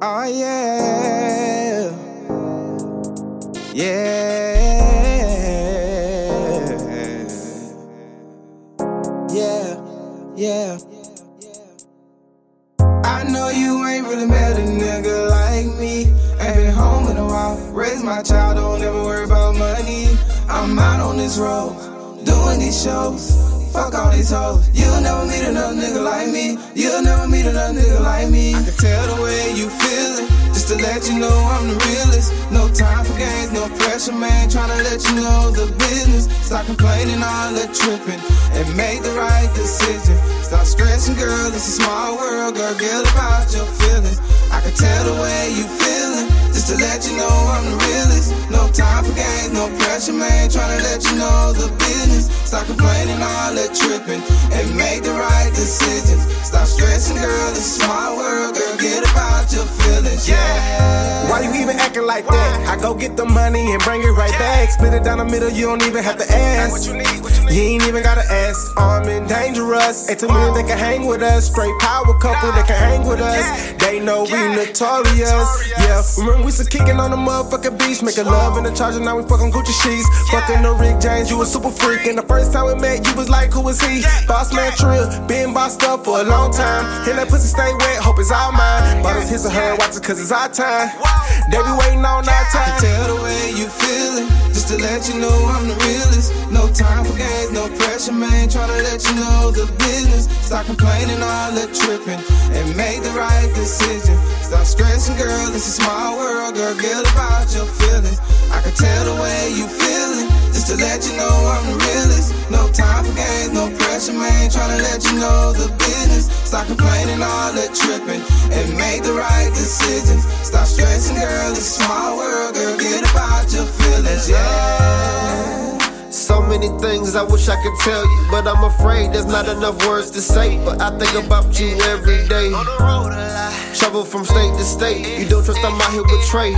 Oh yeah, yeah, yeah, yeah. I know you ain't really met a nigga like me. Ain't been home in a while. Raise my child, don't ever worry about money. I'm out on this road, doing these shows. Fuck all these hoes. You'll never meet another nigga like me. You'll never meet another nigga like me. I can tell the way you feelin'. Just to let you know I'm the realest. No time for games, no pressure, man. Tryna let you know the business. Stop complaining, all that tripping, and make the right decision. Stop stressing, girl. It's a small world, girl. Get about your feelings. I can tell the way you feelin'. To let you know I'm the realest. No time for games, no pressure, man. Tryna let you know the business. Stop complaining, all that tripping, and make the right decisions. Stop stressing, girl. It's a small world, girl. Get about your feelings, yeah. Why you even acting like that? I go get the money and bring it right back. Split it down the middle, you don't even have to ask. You ain't even gotta ask. Armed and dangerous. Ain't too many that can hang with us. Straight power couple that can hang with us. They know we notorious. Yeah, remember we still kicking on the motherfucking beach, making love in the charger. Now we fucking Gucci sheets. Fucking the Rick James, you a super freak. And the first time we met, you was like, who was he? Boss man trill, been bossed up for a long time. And that pussy stay wet, hope it's all mine. Bottles his or her, watch it cause it's our time. They be waiting on our time. Tell the way you feelin', just to let you know I'm the realest. No time for games, no pressure, man. Tryna let you know the business. Stop complaining, all the tripping, and make the right decision. Stop stressing, girl. It's a small world, girl. Get about your feelings. I can tell the way you feelin', just to let you know pressure, man. Tryna let you know the business. Stop complaining, all that tripping, and make the right decisions. Stop stressing, girl. It's a small world, girl. Get about your feelings, yeah. So many things I wish I could tell you, but I'm afraid there's not enough words to say. But I think about you every day. Travel from state to state. You don't trust I'm out here with Trey.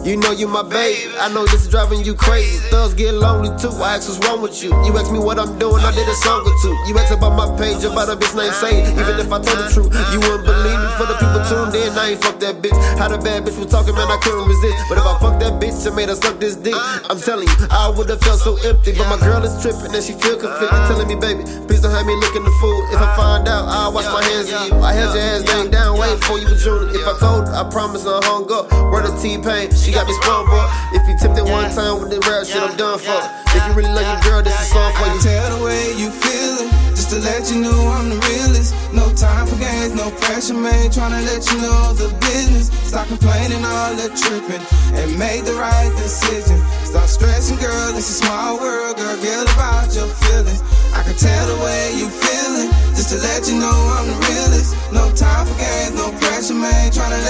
You know you my babe. I know this is driving you crazy. Thugs get lonely too. I ask what's wrong with you. You ask me what I'm doing. I did a song or two. You ask about my page about a bitch named Say. Even if I told the truth, you wouldn't believe me. For the people tuned in, I ain't fuck that bitch. How the bad bitch was talking, man, I couldn't resist. But if I fuck that bitch, I made her suck this dick. I'm telling you, I would've felt so empty. But my girl is tripping and she feel conflicted, telling me, baby, please don't have me looking the fool. If I find out, I'll wash my hands of you. I held your ass down, waiting for you June. If I told her, I promise I hung up. Word of T-Pain, she got me sprung, bro. If you tipped it one time with the rap shit, I'm done for. If you really love your girl, this is song for you. can tell the way you feelin', just to let you know I'm the realest. No time for games, no pressure, man. Tryna let you know the business. Stop complaining, all that tripping, and make the right decision. Stop stressing, girl. It's a small world, girl. Get about your feelings. I can tell the way you feelin', just to let you know I'm the realest.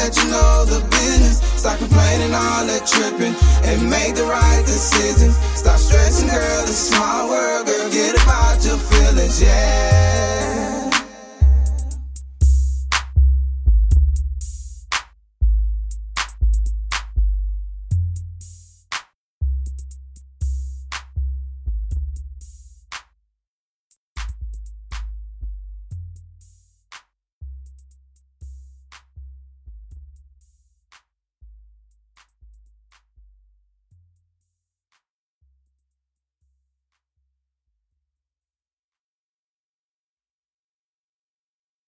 Let you know the business. Stop complaining, all that tripping, and make the right decisions. Stop stressing, girl. It's a small world, girl. Get about your feelings, yeah.